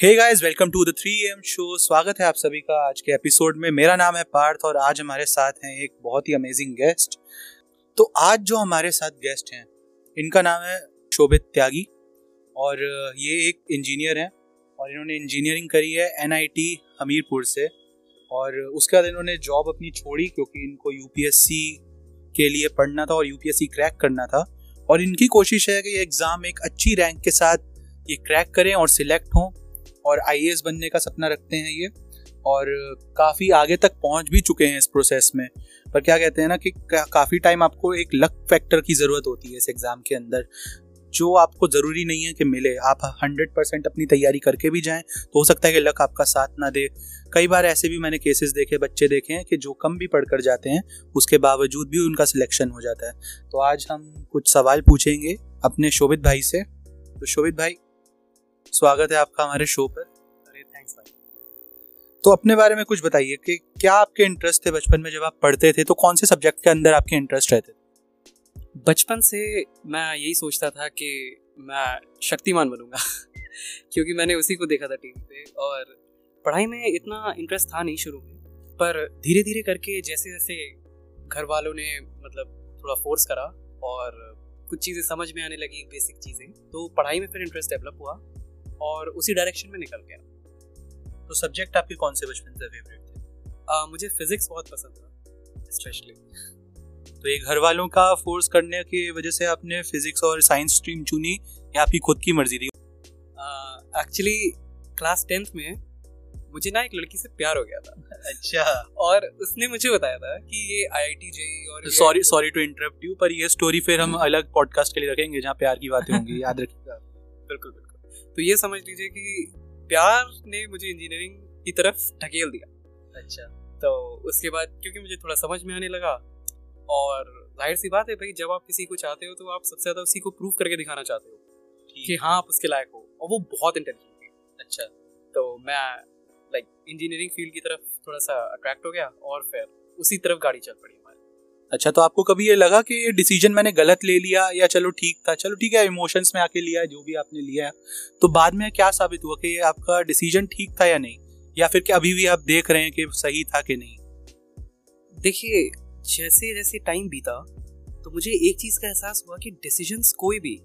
Hey guys welcome to the three M show स्वागत है आप सभी का आज के एपिसोड में। मेरा नाम है पार्थ और आज हमारे साथ हैं एक बहुत ही अमेजिंग गेस्ट तो आज जो हमारे साथ गेस्ट हैं, इनका नाम है शोभित त्यागी और ये एक इंजीनियर हैं और इन्होंने इंजीनियरिंग करी है एन हमीरपुर से और उसके बाद इन्होंने जॉब अपनी छोड़ी क्योंकि इनको यूपीएससी के लिए पढ़ना था और यूपीएससी क्रैक करना था और इनकी कोशिश है कि ये एग्ज़ाम एक अच्छी रैंक के साथ ये क्रैक करें और सिलेक्ट हों। और आईएएस बनने का सपना रखते हैं ये, और काफ़ी आगे तक पहुँच भी चुके हैं इस प्रोसेस में। पर क्या कहते हैं ना कि काफ़ी टाइम आपको एक लक फैक्टर की ज़रूरत होती है इस एग्ज़ाम के अंदर। जो आपको ज़रूरी नहीं है कि मिले, आप हंड्रेड परसेंट अपनी तैयारी करके भी जाएँ तो हो सकता है कि लक आपका साथ ना दे। कई बार ऐसे भी मैंने केसेस देखे, बच्चे देखे हैं कि जो कम भी पढ़ कर जाते हैं, उसके बावजूद भी उनका सिलेक्शन हो जाता है। तो आज हम कुछ सवाल पूछेंगे अपने शोभित भाई से। तो शोभित भाई स्वागत है आपका हमारे शो पर। अरे थैंक्स भाई। तो अपने बारे में कुछ बताइए कि क्या आपके इंटरेस्ट थे बचपन में जब आप पढ़ते थे? तो कौन से सब्जेक्ट के अंदर आपके इंटरेस्ट रहते थे? बचपन से मैं यही सोचता था कि मैं शक्तिमान बनूँगा, क्योंकि मैंने उसी को देखा था टीवी पे और पढ़ाई में इतना इंटरेस्ट था नहीं शुरू में। पर धीरे धीरे करके जैसे जैसे घर वालों ने मतलब थोड़ा फोर्स करा और कुछ चीज़ें समझ में आने लगी बेसिक चीज़ें तो पढ़ाई में फिर इंटरेस्ट डेवलप हुआ। और उसी डायरेक्शन में निकल गया। तो सब्जेक्ट आपके कौन से बचपन से फेवरेट थे? आ, मुझे फिजिक्स बहुत पसंद था स्पेशली तो ये घर वालों का फोर्स करने की वजह से आपने फिजिक्स और साइंस स्ट्रीम चुनी या आपकी खुद की मर्ज़ी थी। एक्चुअली क्लास टेंथ में मुझे ना एक लड़की से प्यार हो गया था। अच्छा। और उसने मुझे बताया था कि ये आई आई टी जेई और sorry sorry to interrupt you पर ये स्टोरी फिर हम अलग पॉडकास्ट के लिए रखेंगे जहाँ प्यार की बातें होंगी याद रखिएगा। बिल्कुल बिल्कुल। तो ये समझ लीजिए कि प्यार ने मुझे इंजीनियरिंग की तरफ़ ढकेल दिया। अच्छा। तो उसके बाद क्योंकि मुझे थोड़ा समझ में आने लगा और ज़ाहिर सी बात है भाई जब आप किसी को चाहते हो तो आप सबसे ज़्यादा उसी को प्रूव करके दिखाना चाहते हो कि हाँ आप उसके लायक हो और वो बहुत इंटेलिजेंट है अच्छा। तो मैं लाइक इंजीनियरिंग फ़ील्ड की तरफ़ थोड़ा सा अट्रैक्ट हो गया और फिर उसी तरफ़ गाड़ी चल पड़ी। अच्छा तो आपको कभी ये लगा कि ये डिसीज़न मैंने गलत ले लिया या चलो ठीक था? चलो ठीक है इमोशंस में आके लिया जो भी आपने लिया है। तो बाद में क्या साबित हुआ कि ये आपका डिसीज़न ठीक था या नहीं? या फिर क्या अभी भी आप देख रहे हैं कि सही था कि नहीं? देखिए जैसे जैसे टाइम बीता तो मुझे एक चीज़ का एहसास हुआ कि डिसीज़न कोई भी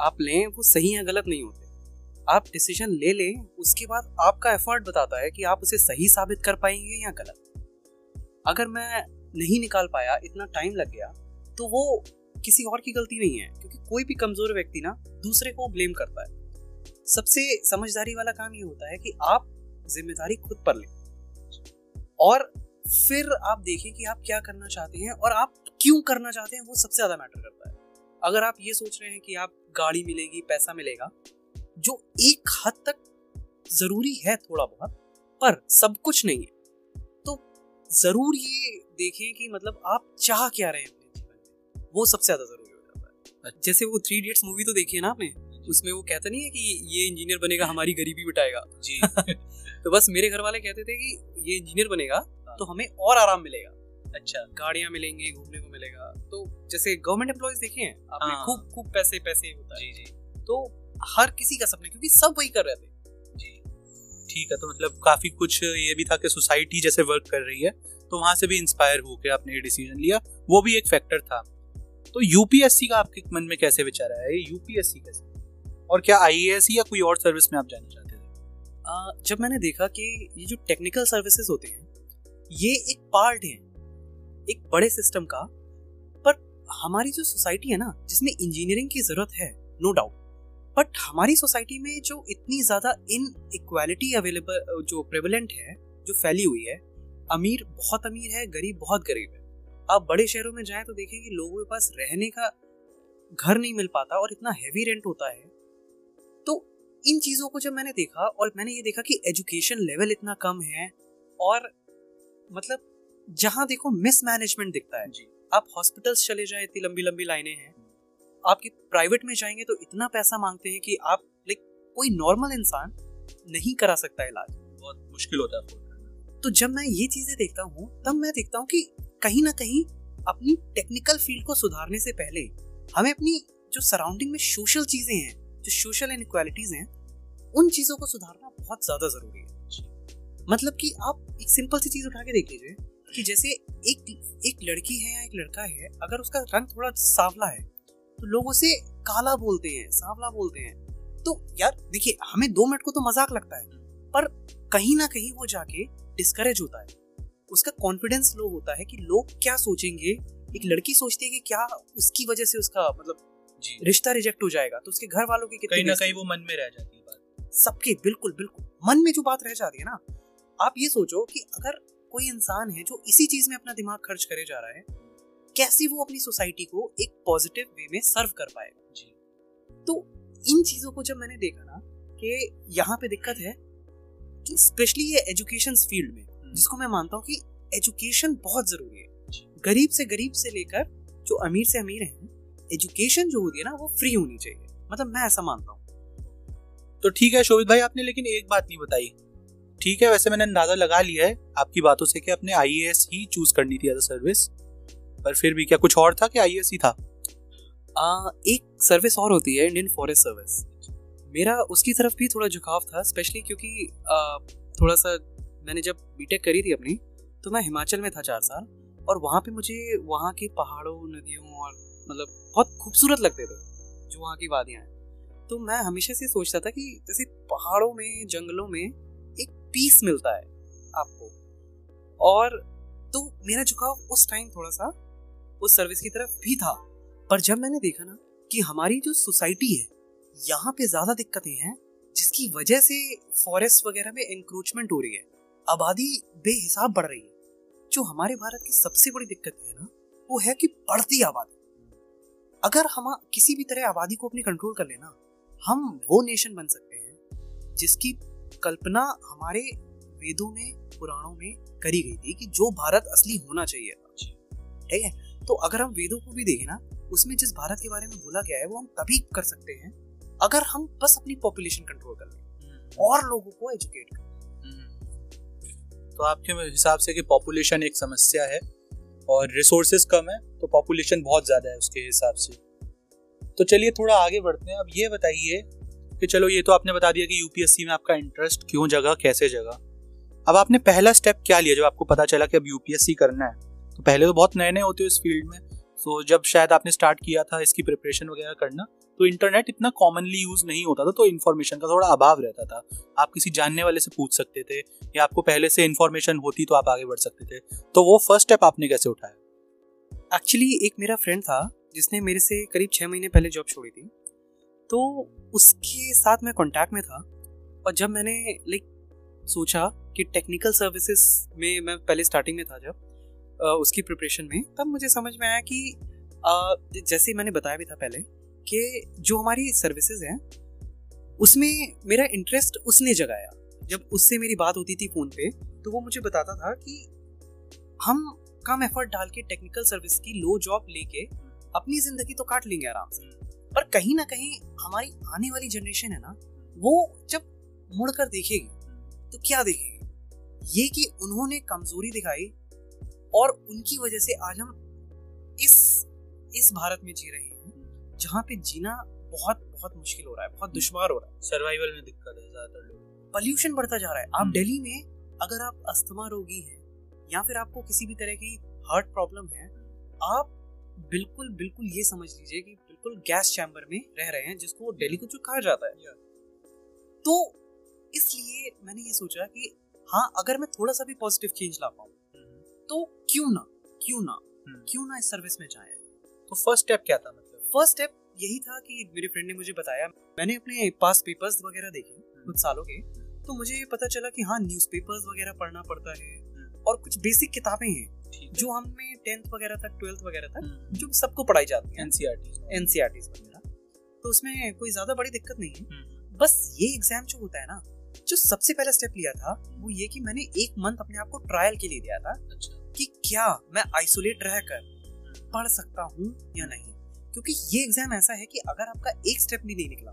आप लें, वो सही या गलत नहीं होते। आप डिसीज़न ले लें, उसके बाद आपका एफर्ट बताता है कि आप उसे सही साबित कर पाएँगे या गलत। अगर मैं नहीं निकाल पाया, इतना टाइम लग गया तो वो किसी और की गलती नहीं है, क्योंकि कोई भी कमज़ोर व्यक्ति ना दूसरे को ब्लेम करता है। सबसे समझदारी वाला काम ये होता है कि आप ज़िम्मेदारी खुद पर लें। और फिर आप देखें कि आप क्या करना चाहते हैं और आप क्यों करना चाहते हैं, वो सबसे ज़्यादा मैटर करता है। अगर आप ये सोच रहे हैं कि आप गाड़ी मिलेगी, पैसा मिलेगा, जो एक हद तक ज़रूरी है थोड़ा बहुत, पर सब कुछ नहीं है तो ज़रूर ये देखें कि मतलब आप चाह क्या रहे हैं अपने जीवन में? वो सबसे ज़्यादा ज़रूरी हो जाता है। अच्छा। जैसे वो थ्री इडियट्स मूवी तो देखी है ना आपने? उसमें वो कहता नहीं है कि ये इंजीनियर बनेगा हमारी गरीबी बिटाएगा जी। तो बस मेरे घर वाले कहते थे कि ये इंजीनियर बनेगा हाँ। तो हमें और आराम मिलेगा। अच्छा। गाड़ियाँ मिलेंगी घूमने को मिलेगा। तो जैसे गवर्नमेंट एम्प्लॉयज़ देखे हैं आपने हाँ। खूब खूब पैसे पैसे होता है। जी जी। तो हर किसी का सपना क्योंकि सब वही कर रहे थे। ठीक है तो मतलब काफ़ी कुछ ये भी था कि सोसाइटी जैसे वर्क कर रही है। तो वहाँ से भी इंस्पायर होकर आपने ये डिसीज़न लिया। वो भी एक फैक्टर था। तो यूपीएससी का आपके मन में कैसे विचार आया? ये यूपीएससी कैसे? और क्या आईएएस या कोई और सर्विस में आप जाना चाहते थे? जब मैंने देखा कि ये जो टेक्निकल सर्विसेज़ होते हैं, ये एक पार्ट है, एक बड़े सिस्टम का, पर हमारी जो सोसाइटी है ना, जिसमें इंजीनियरिंग की ज़रूरत है नो डाउट बट हमारी सोसाइटी में जो इतनी ज़्यादा इन इक्वालिटी अवेलेबल जो प्रेवलेंट है, जो फैली हुई है अमीर बहुत अमीर है गरीब बहुत गरीब है। आप बड़े शहरों में जाएँ तो देखें कि लोगों के पास रहने का घर नहीं मिल पाता और इतना हैवी रेंट होता है। तो इन चीज़ों को जब मैंने देखा और मैंने ये देखा कि एजुकेशन लेवल इतना कम है और मतलब जहाँ देखो मिसमैनेजमेंट दिखता है। जी। आप हॉस्पिटल्स चले जाए इतनी लंबी लंबी लाइनें हैं। आपकी प्राइवेट में जाएँगे तो इतना पैसा मांगते हैं कि आप लाइक कोई नॉर्मल इंसान नहीं करा सकता इलाज। बहुत मुश्किल होता है। तो जब मैं ये चीज़ें देखता हूँ तब मैं देखता हूँ कि कहीं ना कहीं अपनी टेक्निकल फ़ील्ड को सुधारने से पहले हमें अपनी जो सराउंडिंग में सोशल चीज़ें हैं जो सोशल इनक्वालिटीज हैं उन चीज़ों को सुधारना बहुत ज़्यादा ज़रूरी है। मतलब कि आप एक सिंपल सी चीज़ उठा के देख लीजिए कि जैसे एक एक लड़की है या एक लड़का है अगर उसका रंग थोड़ा सावला है तो लोग उसे काला बोलते हैं सांवला बोलते हैं। तो यार देखिए हमें दो मिनट को तो मज़ाक लगता है पर कहीं ना कहीं वो जाके डिस्करेज होता है। उसका कॉन्फिडेंस लो होता है कि लोग क्या सोचेंगे एक लड़की सोचती है कि क्या उसकी वजह से उसका मतलब रिश्ता रिजेक्ट हो जाएगा तो उसके घर वालों की कहीं ना कहीं वो मन में रह जाती है बात। सबके बिल्कुल बिल्कुल। मन में जो बात रह जाती है ना आप ये सोचो कि अगर कोई इंसान है जो इसी चीज़ में अपना दिमाग खर्च करे जा रहा है कैसे वो अपनी सोसाइटी को एक पॉजिटिव वे में सर्व कर पाएगा? जी। तो इन चीज़ों को जब मैंने देखा ना कि यहाँ पे दिक्कत है स्पेशली ये एजुकेशन फ़ील्ड में हम्म। जिसको मैं मानता हूँ कि एजुकेशन बहुत ज़रूरी है। गरीब से गरीब से लेकर जो अमीर से अमीर है एजुकेशन जो होती है ना वो फ्री होनी चाहिए। मतलब मैं ऐसा मानता हूँ। तो ठीक है शोभित भाई आपने लेकिन एक बात नहीं बताई। ठीक है वैसे मैंने अंदाज़ा लगा लिया है आपकी बातों से कि अपने आई ही चूज़ करनी थी एज अ सर्विस पर फिर भी क्या कुछ और था कि आई ही था? आ, एक सर्विस और होती है इंडियन फॉरेस्ट सर्विस मेरा उसकी तरफ़ भी थोड़ा झुकाव था स्पेशली क्योंकि थोड़ा सा मैंने जब बीटेक करी थी अपनी तो मैं हिमाचल में था चार साल, और वहाँ पे मुझे, वहाँ के पहाड़ों, नदियों और मतलब बहुत खूबसूरत लगते थे, जो वहाँ की वादियाँ हैं। तो मैं हमेशा से सोचता था कि जैसे पहाड़ों में, जंगलों में एक पीस मिलता है आपको। और तो मेरा झुकाव उस टाइम थोड़ा सा उस सर्विस की तरफ़ भी था, पर जब मैंने देखा ना कि हमारी जो सोसाइटी है यहाँ पे ज़्यादा दिक्कतें हैं, जिसकी वजह से फॉरेस्ट वगैरह में इंक्रोचमेंट हो रही है। आबादी बेहिसाब बढ़ रही है। जो हमारे भारत की सबसे बड़ी दिक्कत है ना, वो है कि बढ़ती आबादी। अगर हम किसी भी तरह आबादी को अपनी कंट्रोल कर लेना हम वो नेशन बन सकते हैं, जिसकी कल्पना हमारे वेदों में, पुराणों में करी गई थी कि जो भारत असली होना चाहिए। ठीक है? तो अगर हम वेदों को भी देखें ना, उसमें जिस भारत के बारे में बोला गया है, वो हम तभी कर सकते हैं अगर हम बस अपनी पॉपुलेशन कंट्रोल कर लें हम्म। और लोगों को एजुकेट करें। हम्म। तो आपके हिसाब से कि पॉपुलेशन एक समस्या है और रिसोर्सेज कम है तो पॉपुलेशन बहुत ज़्यादा है उसके हिसाब से। तो चलिए थोड़ा आगे बढ़ते हैं। अब ये बताइए कि चलो ये तो आपने बता दिया कि यूपीएससी में आपका इंटरेस्ट क्यों जगह कैसे जगह अब आपने पहला स्टेप क्या लिया? जब आपको पता चला कि अब यूपीएससी करना है तो पहले तो बहुत नए नए होते हो इस फ़ील्ड में। सो जब शायद आपने स्टार्ट किया था इसकी प्रिपरेशन वगैरह करना तो इंटरनेट इतना कॉमनली यूज़ नहीं होता था तो इन्फॉर्मेशन का थोड़ा अभाव रहता था। आप किसी जानने वाले से पूछ सकते थे, या आपको पहले से इन्फॉर्मेशन होती तो आप आगे बढ़ सकते थे। तो वो फ़र्स्ट स्टेप आपने कैसे उठाया? एक्चुअली एक मेरा फ्रेंड था, जिसने मेरे से करीब छः महीने पहले जॉब छोड़ी थी। तो उसके साथ मैं कांटेक्ट में था, और जब मैंने लाइक सोचा कि टेक्निकल सर्विसेज़ में मैं पहले स्टार्टिंग में था जब उसकी प्रिपरेशन में, तब मुझे समझ में आया कि जैसे मैंने बताया भी था पहले कि जो हमारी सर्विसेज़ हैं, उसमें मेरा इंटरेस्ट उसने जगाया। जब उससे मेरी बात होती थी फ़ोन पे तो वो मुझे बताता था कि हम कम एफर्ट डाल के टेक्निकल सर्विस की लो जॉब लेके अपनी ज़िंदगी तो काट लेंगे आराम से। पर कहीं ना कहीं हमारी आने वाली जनरेशन है ना, वो जब मुड़कर देखेगी तो क्या देखेगी? ये कि उन्होंने कमज़ोरी दिखाई और उनकी वजह से आज हम इस इस भारत में जी रहे हैं। जहाँ पे जीना बहुत बहुत मुश्किल हो रहा है बहुत दुश्वार हो रहा है। सर्वाइवल में दिक्कत है ज़्यादातर लोग पॉल्यूशन बढ़ता जा रहा है। आप दिल्ली हम्म। में अगर आप अस्थमा रोगी हैं या फिर आपको किसी भी तरह की हार्ट प्रॉब्लम है आप बिल्कुल बिल्कुल ये समझ लीजिए कि बिल्कुल गैस चैम्बर में रह रहे हैं जिसको दिल्ली को जो कहा जाता है। तो इसलिए मैंने ये सोचा कि हाँ अगर मैं थोड़ा सा भी पॉजिटिव चेंज ला पाऊँ हम्म। तो क्यों ना क्यों ना हम्म। क्यों ना इस सर्विस में जाए? तो फ़र्स्ट स्टेप क्या था? मतलब फ़र्स्ट स्टेप यही था कि मेरे फ्रेंड ने मुझे बताया। मैंने अपने पास पेपर्स वगैरह देखे हम्म। कुछ सालों के। तो मुझे ये पता चला कि हाँ न्यूज़पेपर्स वगैरह पढ़ना पड़ता है और कुछ बेसिक किताबें हैं जो हमें टेंथ वगैरह तक ट्वेल्थ वगैरह तक हम्म। जो सबको पढ़ाई जाती है। एनसीआरटी एनसीआरटी वगैरह। तो उसमें कोई ज़्यादा बड़ी दिक्कत नहीं है। हम्म। बस ये एग्ज़ाम जो होता है ना जो सबसे पहला स्टेप लिया था वो ये कि मैंने एक मंथ अपने आप को ट्रायल के लिए दिया था अच्छा। कि क्या मैं आइसोलेट रहकर हम्म। पढ़ सकता हूँ या नहीं। क्योंकि ये एग्ज़ाम ऐसा है कि अगर आपका एक स्टेप भी नहीं निकला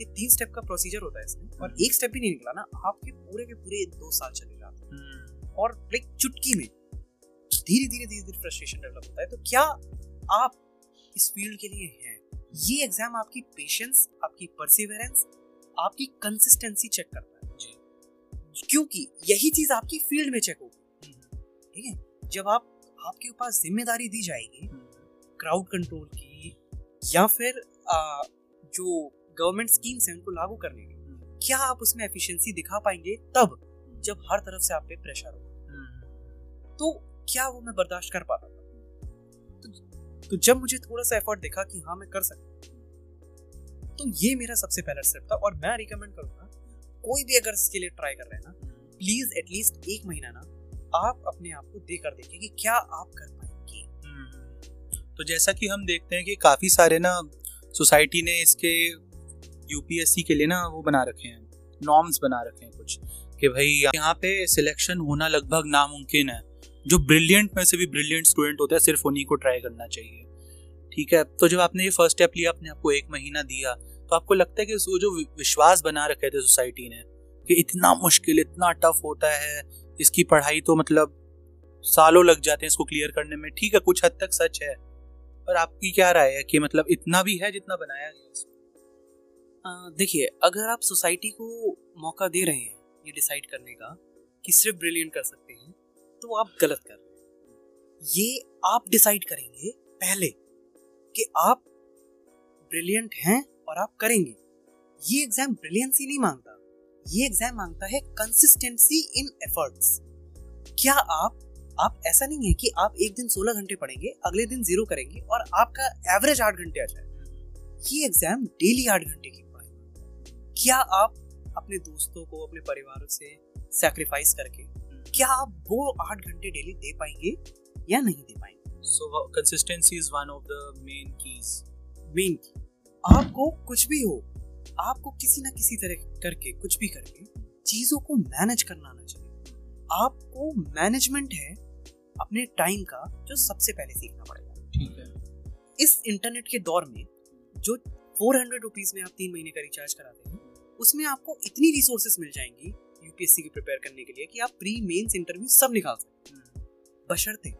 ये तीन स्टेप का प्रोसीजर होता है इसमें और एक स्टेप भी नहीं निकला ना आपके पूरे के पूरे दो साल चले जाते और लाइक चुटकी में धीरे धीरे धीरे धीरे फ्रस्ट्रेशन डेवलप होता है। तो क्या आप इस फ़ील्ड के लिए हैं? ये एग्ज़ाम आपकी पेशेंस आपकी परसिवरेंस आपकी कंसिस्टेंसी चेक करता है। क्योंकि यही चीज़ आपकी फ़ील्ड में चेक होगी। ठीक है? जब आप आपके पास ज़िम्मेदारी दी जाएगी क्राउड कंट्रोल की या फिर आ, जो गवर्नमेंट स्कीम्स हैं उनको लागू करने की क्या आप उसमें एफिशिएंसी दिखा पाएँगे? तब जब हर तरफ़ से आप पे प्रेशर हो। तो क्या वो मैं बर्दाश्त कर पाता था? तो, तो जब मुझे थोड़ा सा एफर्ट दिखा कि हाँ मैं कर सकता तो ये मेरा सबसे पहला स्टेप था और मैं रिकमेंड करूँगा कोई भी अगर इसके लिए ट्राई कर रहे हैं ना प्लीज़ एटलीस्ट एक महीना ना आप अपने आप को देकर देखिए कि क्या आप कर तो जैसा कि हम देखते हैं कि काफ़ी सारे ना सोसाइटी ने इसके यूपीएससी के लिए ना वो बना रखे हैं, नॉर्म्स बना रखे हैं कुछ, कि भाई यहाँ पे सिलेक्शन होना लगभग नामुमकिन है। जो ब्रिलियंट में से भी ब्रिलियंट स्टूडेंट होता है, सिर्फ़ उन्हीं को ट्राई करना चाहिए। ठीक है? तो जब आपने ये फ़र्स्ट स्टेप लिया अपने आपको एक महीना दिया तो आपको लगता है कि वो जो विश्वास बना रखे थे सोसाइटी ने, कि इतना मुश्किल, इतना टफ होता है, इसकी पढ़ाई तो मतलब सालों लग जाते हैं इसको क्लियर करने में। ठीक है, कुछ हद तक सच है। पर आपकी क्या राय है कि मतलब इतना भी है जितना बनाया गया देखिए, अगर आप सोसाइटी को मौका दे रहे हैं ये डिसाइड करने का कि सिर्फ़ ब्रिलियंट कर सकते हैं तो आप गलत कर रहे हैं। ये आप डिसाइड करेंगे पहले कि आप ब्रिलियंट हैं और आप करेंगे। ये एग्ज़ाम ब्रिलियंसी नहीं माँगता। ये एग्ज़ाम माँगता है कंसिस्टेंसी इन एफर्ट्स क्या आप आप ऐसा नहीं है कि आप एक दिन 16 घंटे पढ़ेंगे अगले दिन ज़ीरो करेंगे और आपका एवरेज आठ घंटे आ जाए। ये एग्ज़ाम डेली आठ घंटे की पढ़ाई। क्या आप अपने दोस्तों को अपने परिवार से सेक्रीफाइस करके क्या आप वो आठ घंटे डेली दे पाएँगे या नहीं दे पाएँगे? So consistency is one of the main keys main की आपको कुछ भी हो आपको किसी ना किसी तरह करके कुछ भी करके चीज़ों को मैनेज करना आना चाहिए। आपको मैनेजमेंट है अपने टाइम का जो सबसे पहले सीखना पड़ेगा। ठीक है। इस इंटरनेट के दौर में जो फोर हंड्रेड रुपीज़ में आप तीन महीने का रिचार्ज कराते हैं उसमें आपको इतनी रिसोर्सेस मिल जाएँगी यूपीएससी की प्रिपेयर करने के लिए कि आप प्री मेंस इंटरव्यू सब निकाल सकते हैं। बशर्ते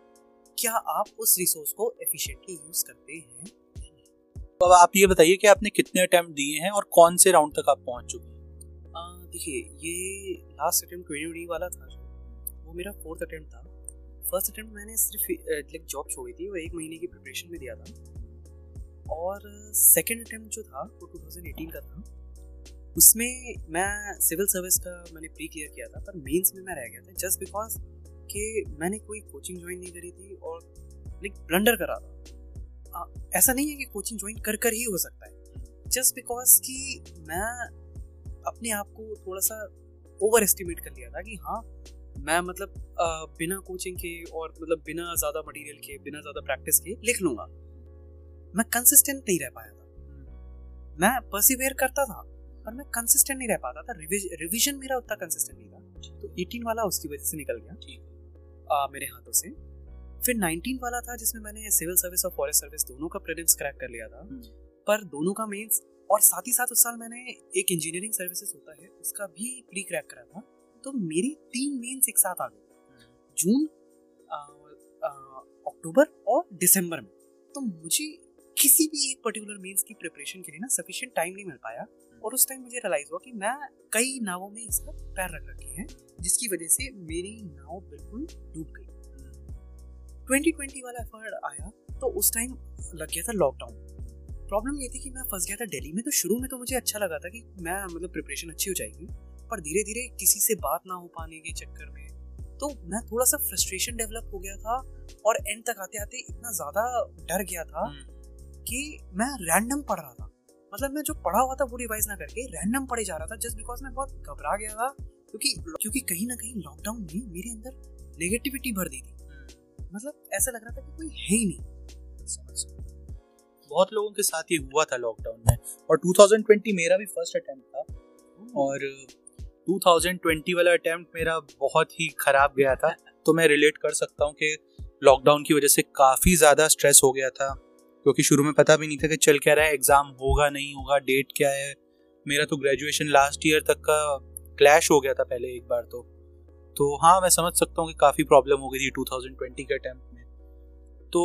क्या आप उस रिसोर्स को एफिशिएंटली यूज़ करते हैं? अब आप ये बताइए कि आपने कितने अटेम्प्ट दिए हैं और कौन से राउंड तक आप पहुँच चुके हैं? देखिए ये लास्ट अटेम्प्ट ट्वेंटी वाला था वो मेरा फोर्थ अटेम्प्ट था। फ़र्स्ट अटेम्प्ट मैंने सिर्फ़ लाइक जॉब छोड़ी थी वो एक महीने की प्रिपरेशन में दिया था। और सेकेंड अटैम्प्ट जो था, वो 2018 का था। उसमें मैं सिविल सर्विस का मैंने प्री क्लियर किया था, पर मेंस में मैं रह गया था जस्ट बिकॉज़ कि मैंने कोई कोचिंग ज्वाइन नहीं करी थी और लाइक ब्लंडर करा था। ऐसा नहीं है कि कोचिंग ज्वाइन कर कर ही हो सकता है। जस्ट बिकॉज़ कि मैं अपने आप को थोड़ा सा ओवर एस्टिमेट कर लिया था कि हाँ मैं मतलब आ, बिना कोचिंग के और मतलब बिना ज़्यादा मटेरियल के बिना ज़्यादा प्रैक्टिस के लिख लूँगा। मैं कंसिस्टेंट नहीं रह पाया था। मैं परसिवेयर करता था पर मैं कंसिस्टेंट नहीं रह पाता था। रिविजन मेरा उतना कंसिस्टेंट नहीं था। तो 18 वाला उसकी वजह से निकल गया। ठीक। मेरे हाथों से। फिर 19 वाला था जिसमें मैंने सिविल सर्विस और फॉरेस्ट सर्विस दोनों का प्रीलिम्स क्रैक कर लिया था। हम्म। पर दोनों का मेंस और साथ ही साथ उस साल मैंने एक इंजीनियरिंग सर्विसेज़ होता है उसका भी प्री क्रैक करा था। तो मेरी तीन मेंस एक साथ आ गए हम्म। जून अक्टूबर और दिसंबर में। तो मुझे किसी भी एक पर्टिकुलर मेंस की प्रिपरेशन के लिए ना सफिशिएंट टाइम नहीं मिल पाया और उस टाइम मुझे रियलाइज़ हुआ कि मैं कई नावों में इसका पैर रख रखे हैं जिसकी वजह से मेरी नाव बिल्कुल डूब गई। 2020 वाला एफर्ट आया तो उस टाइम लग गया था लॉकडाउन प्रॉब्लम ये थी कि मैं फंस गया था दिल्ली में तो शुरू में तो मुझे अच्छा लगा था कि मैं मतलब प्रिपरेशन अच्छी हो जाएगी। पर धीरे धीरे किसी से बात ना हो पाने के चक्कर में। तो मैं थोड़ा सा फ्रस्ट्रेशन डेवलप हो गया था और एंड तक आते आते इतना ज़्यादा डर गया था हम्म। कि मैं रैंडम पढ़ रहा था। मतलब मैं जो पढ़ा हुआ था वो रिवाइज ना करके रैंडम पढ़े जा रहा था जस्ट बिकॉज़ मैं बहुत घबरा गया था क्योंकि क्योंकि कहीं ना कहीं लॉकडाउन ने मेरे अंदर नेगेटिविटी भर दी थी। मतलब ऐसा लग रहा था कि कोई है ही नहीं। समझ बहुत लोगों के साथ ये हुआ था लॉकडाउन में और 2020 मेरा भी फ़र्स्ट अटेम्प्ट था और 2020 वाला अटेम्प्ट मेरा बहुत ही खराब गया था। तो मैं रिलेट कर सकता हूँ कि लॉकडाउन की वजह से काफ़ी ज़्यादा स्ट्रेस हो गया था। क्योंकि शुरू में पता भी नहीं था कि चल क्या रहा है एग्ज़ाम होगा नहीं होगा डेट क्या है। मेरा तो ग्रेजुएशन लास्ट ईयर तक का क्लैश हो गया था पहले एक बार तो। तो हाँ मैं समझ सकता हूँ कि काफ़ी प्रॉब्लम हो गई थी 2020 के अटैम्प्ट में। तो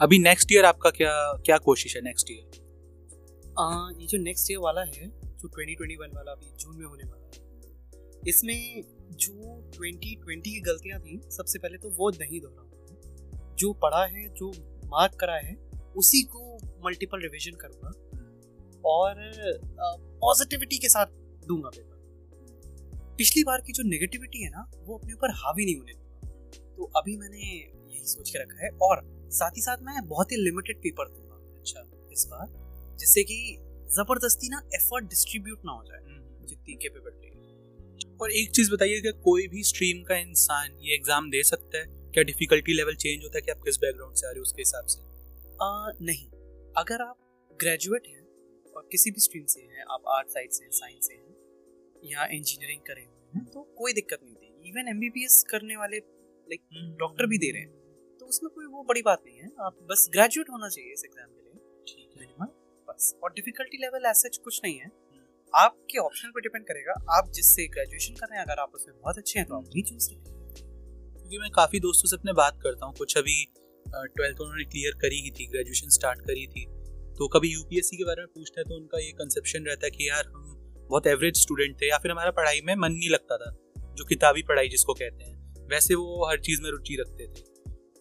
अभी नेक्स्ट ईयर आपका क्या क्या कोशिश है नेक्स्ट ईयर ये जो नेक्स्ट ईयर वाला है जो 2021 वाला अभी जून में होने वाला है। इसमें जो 2020 की गलतियाँ थी, सबसे पहले तो वो नहीं दोहराऊँगा जो पढ़ा है, जो मार्क करा है, उसी को मल्टीपल रिविजन करूँगा और पॉजिटिविटी के साथ दूँगा पेपर पिछली बार की जो नेगेटिविटी है ना, वो अपने ऊपर हावी नहीं होने दूँगा। तो अभी मैंने यही सोच के रखा है और साथ ही साथ मैं बहुत ही लिमिटेड पेपर दूँगा। अच्छा इस बार, जिससे कि ज़बरदस्ती ना एफर्ट डिस्ट्रीब्यूट ना हो जाए हम्म। जितनी कैपेबिलिटी और एक चीज़ बताइए कि कोई भी स्ट्रीम का इंसान ये एग्ज़ाम दे सकता है? क्या डिफिकल्टी लेवल चेंज होता है कि आप किस बैकग्राउंड से आ रहे हो उसके हिसाब से? आ, नहीं। अगर आप ग्रेजुएट हैं और किसी भी स्ट्रीम से हैं आप आर्ट साइड से हैं साइंस से हैं या इंजीनियरिंग करे हुए हैं तो कोई दिक्कत नहीं होती। इवन एमबीबीएस करने वाले लाइक डॉक्टर भी दे रहे हैं। तो उसमें कोई वो बड़ी बात नहीं है। आप बस ग्रेजुएट होना चाहिए इस एग्ज़ाम के लिए। मिनिमम बस और डिफिकल्टी लेवल ऐसा कुछ नहीं है। आपके ऑप्शन पर डिपेंड करेगा। आप जिससे ग्रेजुएशन कर रहे हैं, अगर आप उसमें बहुत अच्छे हैं तो आप भी चूज़ करें क्योंकि मैं काफ़ी दोस्तों से अपने बात करता हूँ। कुछ अभी ट्वेल्थ उन्होंने क्लियर करी ही थी ग्रेजुएशन स्टार्ट करी थी। तो कभी यूपीएससी के बारे में पूछते हैं तो उनका ये कंसेप्शन रहता है कि यार, हम बहुत एवरेज स्टूडेंट थे, या फिर हमारा पढ़ाई में मन नहीं लगता था, जो किताबी पढ़ाई जिसको कहते हैं। वैसे वो हर चीज़ में रुचि रखते थे।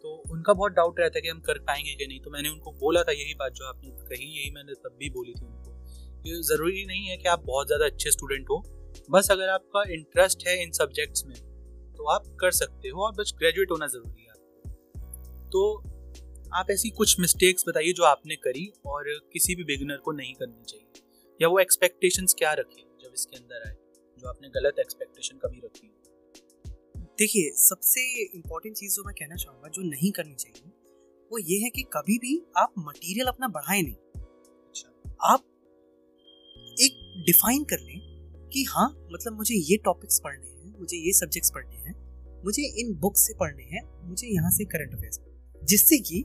तो उनका बहुत डाउट रहता है कि हम कर पाएँगे कि नहीं। तो मैंने उनको बोला था यही बात जो आपने कही, यही मैंने तब भी बोली थी उनको कि ज़रूरी नहीं है कि आप बहुत ज़्यादा अच्छे स्टूडेंट हो। बस अगर आपका इंटरेस्ट है इन सब्जेक्ट्स में तो आप कर सकते हो और बस ग्रेजुएट होना ज़रूरी है तो आप ऐसी कुछ मिस्टेक्स बताइए जो आपने करी और किसी भी बिगिनर को नहीं करनी चाहिए। या वो एक्सपेक्टेशंस क्या रखे जब इसके अंदर आए, जो आपने गलत एक्सपेक्टेशन कभी रखी देखिए सबसे इम्पोर्टेंट चीज़ जो मैं कहना चाहूँगा जो नहीं करनी चाहिए वो ये है कि कभी भी आप मटेरियल अपना बढ़ाए नहीं। अच्छा। आप एक डिफाइन कर लें कि हाँ मतलब मुझे ये टॉपिक्स पढ़ने हैं मुझे ये सब्जेक्ट्स पढ़ने हैं मुझे इन बुक्स से पढ़ने हैं मुझे यहाँ से करंट अफेयर्स जिससे कि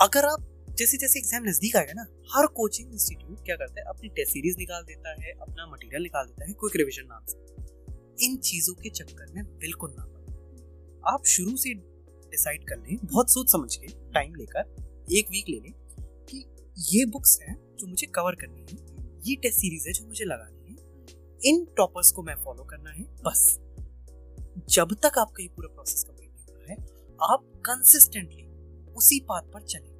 अगर आप जैसे जैसे एग्ज़ाम नज़दीक आएगा ना हर कोचिंग इंस्टीट्यूट क्या करता है अपनी टेस्ट सीरीज़ निकाल देता है अपना मटेरियल निकाल देता है क्विक रिवीजन नाम से। इन चीज़ों के चक्कर में बिल्कुल ना पड़े आप शुरू से डिसाइड कर लें, बहुत सोच समझ के टाइम लेकर, एक वीक ले लें कि ये बुक्स हैं जो मुझे कवर करनी है, ये टेस्ट सीरीज़ है जो मुझे लगानी है, इन टॉपर्स को मैं फॉलो करना है, बस। जब तक आपका ये पूरा प्रोसेस कंप्लीट नहीं हो रहा है, आप कंसिस्टेंटली उसी पाथ पर चले।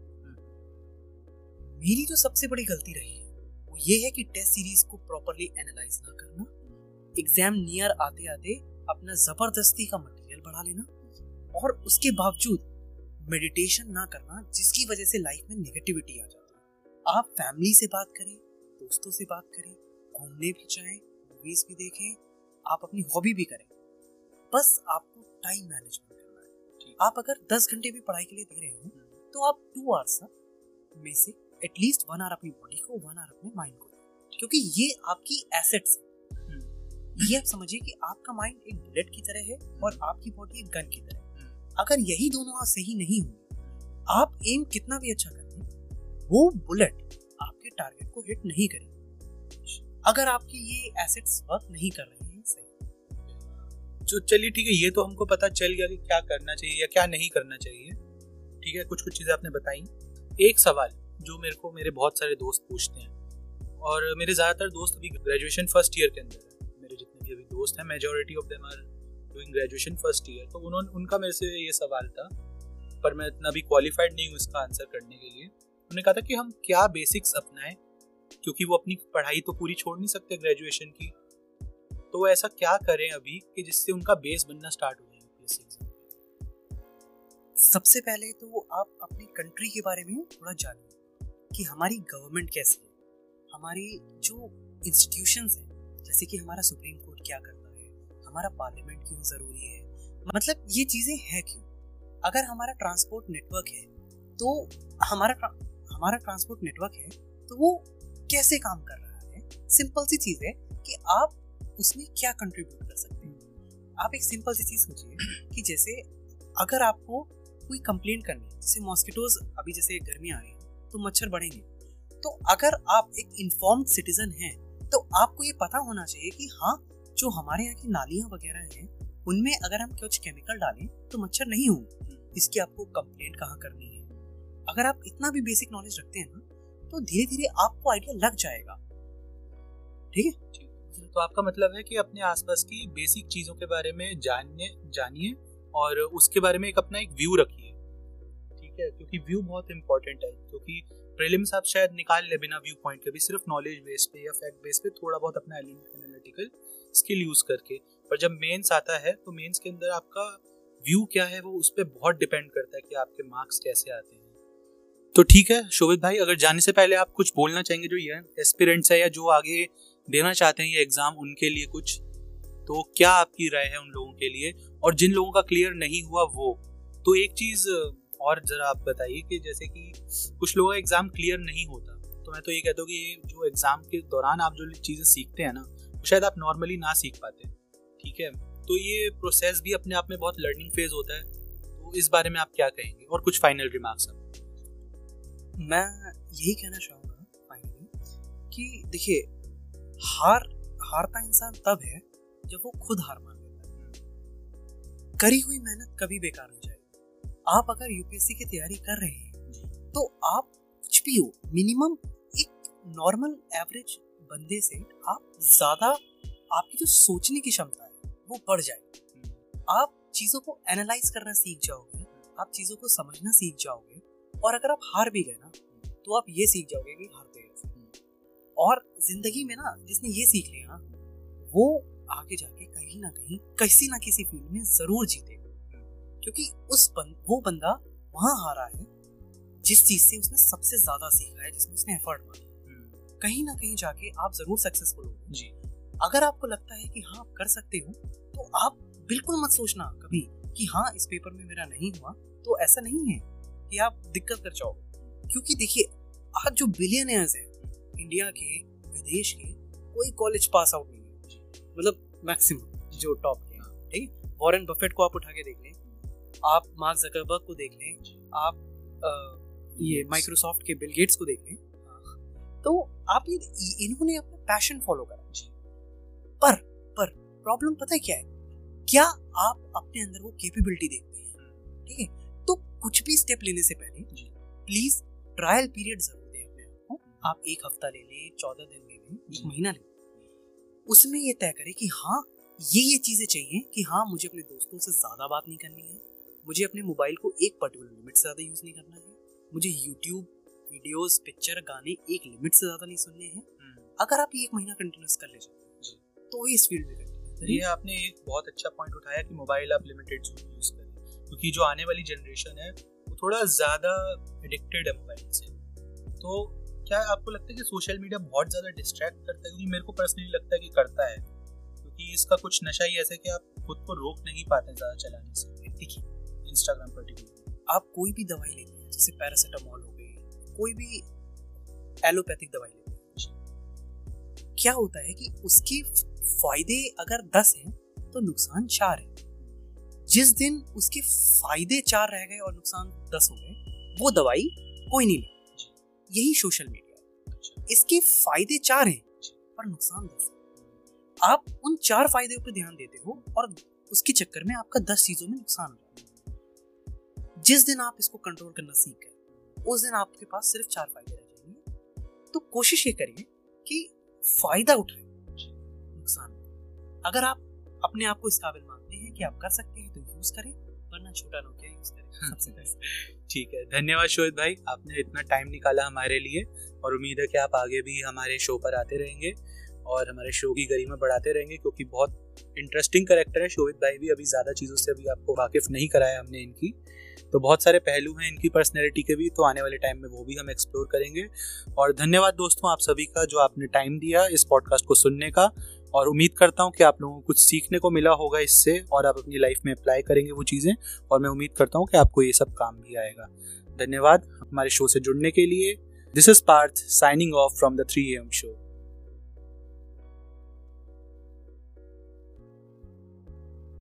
मेरी जो सबसे बड़ी गलती रही है, वो ये है कि टेस्ट सीरीज़ को प्रॉपरली एनालाइज ना करना। एग्ज़ाम नियर आते आते अपना ज़बरदस्ती का मटेरियल बढ़ा लेना और उसके बावजूद मेडिटेशन ना करना जिसकी वजह से लाइफ में नेगेटिविटी आ जाती है। आप फैमिली से बात करें दोस्तों से बात करें घूमने भी जाएँ मूवीज़ भी देखें आप अपनी हॉबी भी करें। बस आपको टाइम मैनेजमेंट करना है। आप अगर दस घंटे भी पढ़ाई के लिए दे रहे हैं तो आप टू आवर्स में से एटलीस्ट वन आवर अपनी बॉडी को वन आवर अपने माइंड को क्योंकि ये आपकी एसेट्स हम्म। ये आप समझिए कि आपका माइंड एक बुलेट की तरह है और आपकी बॉडी एक गन की तरह है। हम्म। अगर यही दोनों सही नहीं होंगे आप एम कितना भी अच्छा करें वो बुलेट आपके टारगेट को हिट नहीं करेगी। अगर आपकी ये एसेट्स वर्क नहीं कर रहे हैं सही। जो चलिए ठीक है ये तो हमको पता चल गया कि क्या करना चाहिए या क्या नहीं करना चाहिए। ठीक है कुछ कुछ चीज़ें आपने बताई। एक सवाल जो मेरे को मेरे बहुत सारे दोस्त पूछते हैं और मेरे ज़्यादातर दोस्त अभी ग्रेजुएशन फ़र्स्ट ईयर के अंदर है। मेरे भी दोस्त हैं majority of them are doing graduation first year तो उन्होंने, उनका मेरे से ये सवाल था, पर मैं इतना भी क्वालिफाइड नहीं हूँ इसका आंसर करने के लिए। उन्होंने कहा था कि हम क्या बेसिक्स अपनाएँ, क्योंकि वो अपनी पढ़ाई तो पूरी छोड़ नहीं सकते ग्रेजुएशन की। तो वो ऐसा क्या करें अभी कि जिससे उनका बेस बनना स्टार्ट हो जाए यूपीएससी सबसे पहले तो आप अपनी कंट्री के बारे में थोड़ा जानिए कि हमारी गवर्नमेंट कैसी है। हमारी जो इंस्टीट्यूशन है जैसे कि हमारा सुप्रीम कोर्ट क्या करता है? हमारा पार्लियामेंट क्यों ज़रूरी है? मतलब ये चीज़ें हैं क्यों? अगर हमारा ट्रांसपोर्ट नेटवर्क है तो हमारा हमारा ट्रांसपोर्ट नेटवर्क है तो वो कैसे काम कर रहा है? सिंपल सी चीज़ है कि आप उसमें क्या कंट्रीब्यूट कर सकते हैं। आप एक सिंपल सी चीज़ सोचिए कि जैसे अगर आपको कोई कंप्लेंट करनी है, जैसे मॉस्किटोज अभी जैसे गर्मी आ रही है तो मच्छर बढ़ेंगे। तो अगर आप एक इन्फॉर्म्ड सिटीजन हैं तो आपको ये पता होना चाहिए कि हाँ जो हमारे यहाँ की नालियाँ वगैरह हैं उनमें अगर हम कुछ केमिकल डालें तो मच्छर नहीं होंगे इसकी आपको कंप्लेंट कहाँ करनी है? अगर आप इतना भी बेसिक नॉलेज रखते हैं ना तो धीरे धीरे आपको आइडिया लग जाएगा। ठीक है? तो आपका मतलब है कि अपने आसपास की बेसिक चीज़ों के बारे में जानने जानिए और उसके बारे में एक अपना एक व्यू रखिए। ठीक है? क्योंकि व्यू बहुत इंपॉर्टेंट है क्योंकि प्रीलिम्स आप शायद निकाल ले बिना व्यू पॉइंट के भी, सिर्फ़ नॉलेज बेस पे या फैक्ट बेस पे थोड़ा बहुत अपना एनालिटिकल स्किल यूज़ करके। पर जब मेंस आता है तो मेंस के अंदर आपका व्यू क्या है, वो उस पर बहुत डिपेंड करता है कि आपके मार्क्स कैसे आते हैं। तो ठीक है, शोभित भाई, अगर जाने से पहले आप कुछ बोलना चाहेंगे जो ये एस्पिरेंट्स है या जो आगे देना चाहते हैं ये एग्ज़ाम उनके लिए कुछ तो क्या आपकी राय है उन लोगों के लिए? और जिन लोगों का क्लियर नहीं हुआ वो तो एक चीज़ और जरा आप बताइए कि जैसे कि कुछ लोगों का एग्ज़ाम क्लियर नहीं होता तो मैं तो ये कहता हूँ कि जो एग्ज़ाम के दौरान आप जो चीज़ें सीखते हैं ना शायद आप नॉर्मली ना सीख पाते ठीक है? तो ये प्रोसेस भी अपने आप में बहुत लर्निंग फ़ेज़ होता है तो इस बारे में आप क्या कहेंगे? और कुछ फाइनल रिमार्क्स आप। मैं यही कहना चाहूँगा फाइनली कि देखिए हार हारता इंसान तब है जब वो खुद हार मान लेता है। करी हुई मेहनत कभी बेकार हो जाएगी। आप अगर यूपीएससी की तैयारी कर रहे हैं तो आप कुछ भी हो मिनिमम एक नॉर्मल एवरेज बंदे से आप ज़्यादा आपकी जो सोचने की क्षमता है वो बढ़ जाएगी। आप चीज़ों को एनालाइज करना सीख जाओगे आप चीज़ों को समझना सीख जाओगे और अगर आप हार भी गए ना तो आप ये सीख जाओगे कि हारते कैसे और ज़िंदगी में ना जिसने ये सीख लिया ना वो आगे जाके कहीं ना कहीं किसी ना किसी फ़ील्ड में ज़रूर जीतेगा। क्योंकि उस बन, वो बंदा वहाँ हारा है जिस चीज़ से उसने सबसे ज़्यादा सीखा है जिसमें उसने एफर्ट मारा कहीं ना कहीं जाके आप ज़रूर सक्सेसफुल हो जी। अगर आपको लगता है कि हाँ आप कर सकते हो तो आप बिल्कुल मत सोचना कभी कि हाँ इस पेपर में मेरा नहीं हुआ। तो ऐसा नहीं है कि आप दिक्कत कर जाओ। क्योंकि देखिए आज जो बिलियनर्स हैं इंडिया के विदेश के कोई कॉलेज पास आउट नहीं है। मतलब मैक्सिमम जो टॉप के ठीक? वॉरेन बफेट को आप उठा के देख लें आप मार्क जकरबर्ग को देख लें आप आ, ये माइक्रोसॉफ्ट के बिल गेट्स को देख लें तो आप ये इन्होंने अपना पैशन फॉलो करा। जी। पर पर प्रॉब्लम पता है क्या है? क्या आप अपने अंदर वो कैपेबिलिटी देखते हैं? ठीक है? तो कुछ भी स्टेप लेने से पहले प्लीज़ ट्रायल पीरियड ज़रूर दें अपने आप को। आप एक हफ़्ता ले लें चौदह दिन ले लें एक महीना ले लें। उसमें ये तय करें कि हाँ ये ये चीज़ें चाहिए कि हाँ मुझे अपने दोस्तों से ज़्यादा बात नहीं करनी है। मुझे अपने मोबाइल को एक पर्टिकुलर लिमिट से ज़्यादा यूज़ नहीं करना है। मुझे यूट्यूब वीडियोस पिक्चर गाने एक लिमिट से ज़्यादा नहीं सुनने हैं। हम्म। अगर आप एक महीना कंटिन्यूस कर ले जाते तो इस फ़ील्ड में ये आपने एक बहुत अच्छा पॉइंट उठाया कि मोबाइल आप लिमिटेड यूज़ करें क्योंकि जो आने वाली जनरेशन है वो थोड़ा ज़्यादा एडिक्टेड है मोबाइल से। तो क्या आपको लगता है कि सोशल मीडिया बहुत ज़्यादा डिस्ट्रैक्ट करता है? क्योंकि मेरे को पर्सनली लगता है कि करता है। क्योंकि इसका कुछ नशा ही ऐसा है कि आप खुद को रोक नहीं पाते ज़्यादा चलाने से। देखिए इंस्टाग्राम पर्टिकुलर आप कोई भी दवाई लेते हैं जैसे पैरासीटामोल हो कोई भी एलोपैथिक दवाई लेते हैं क्या होता है कि उसके फ़ायदे अगर दस हैं तो नुकसान चार है। जिस दिन उसके फ़ायदे चार रह गए और नुकसान दस हो गए वो दवाई कोई नहीं ले यही सोशल मीडिया है। अच्छा। इसके फ़ायदे चार हैं पर नुकसान दस है। आप उन चार फ़ायदे पर ध्यान देते हो और उसके चक्कर में आपका दस चीज़ों में नुकसान हो जाता है। जिस दिन आप इसको कंट्रोल करना सीख गए उस दिन आपके पास सिर्फ़ चार फ़ायदे रह जाएँगे। तो कोशिश ये करिए कि फ़ायदा उठाए। नुकसान अगर आप अपने आप को इस काबिल मानते हैं कि आप कर सकते हैं तो यूज़ करें वरना छोटा नोकिया यूज़ करें सबसे बेस्ट ठीक है धन्यवाद शोहित भाई आपने इतना टाइम निकाला हमारे लिए और उम्मीद है कि आप आगे भी हमारे शो पर आते रहेंगे और हमारे शो की गरिमा बढ़ाते रहेंगे क्योंकि बहुत इंटरेस्टिंग करेक्टर है शोभित भाई भी अभी ज़्यादा चीज़ों से अभी आपको वाकिफ नहीं कराया हमने इनकी। तो बहुत सारे पहलू हैं इनकी पर्सनैलिटी के भी तो आने वाले टाइम में वो भी हम एक्सप्लोर करेंगे। और धन्यवाद दोस्तों आप सभी का जो आपने टाइम दिया इस पॉडकास्ट को सुनने का। और उम्मीद करता हूँ कि आप लोगों को कुछ सीखने को मिला होगा इससे, और आप अपनी लाइफ में अप्लाई करेंगे वो चीज़ें। और मैं उम्मीद करता हूँ कि आपको ये सब काम भी आएगा। धन्यवाद हमारे शो से जुड़ने के लिए। This is Parth signing off from the three M show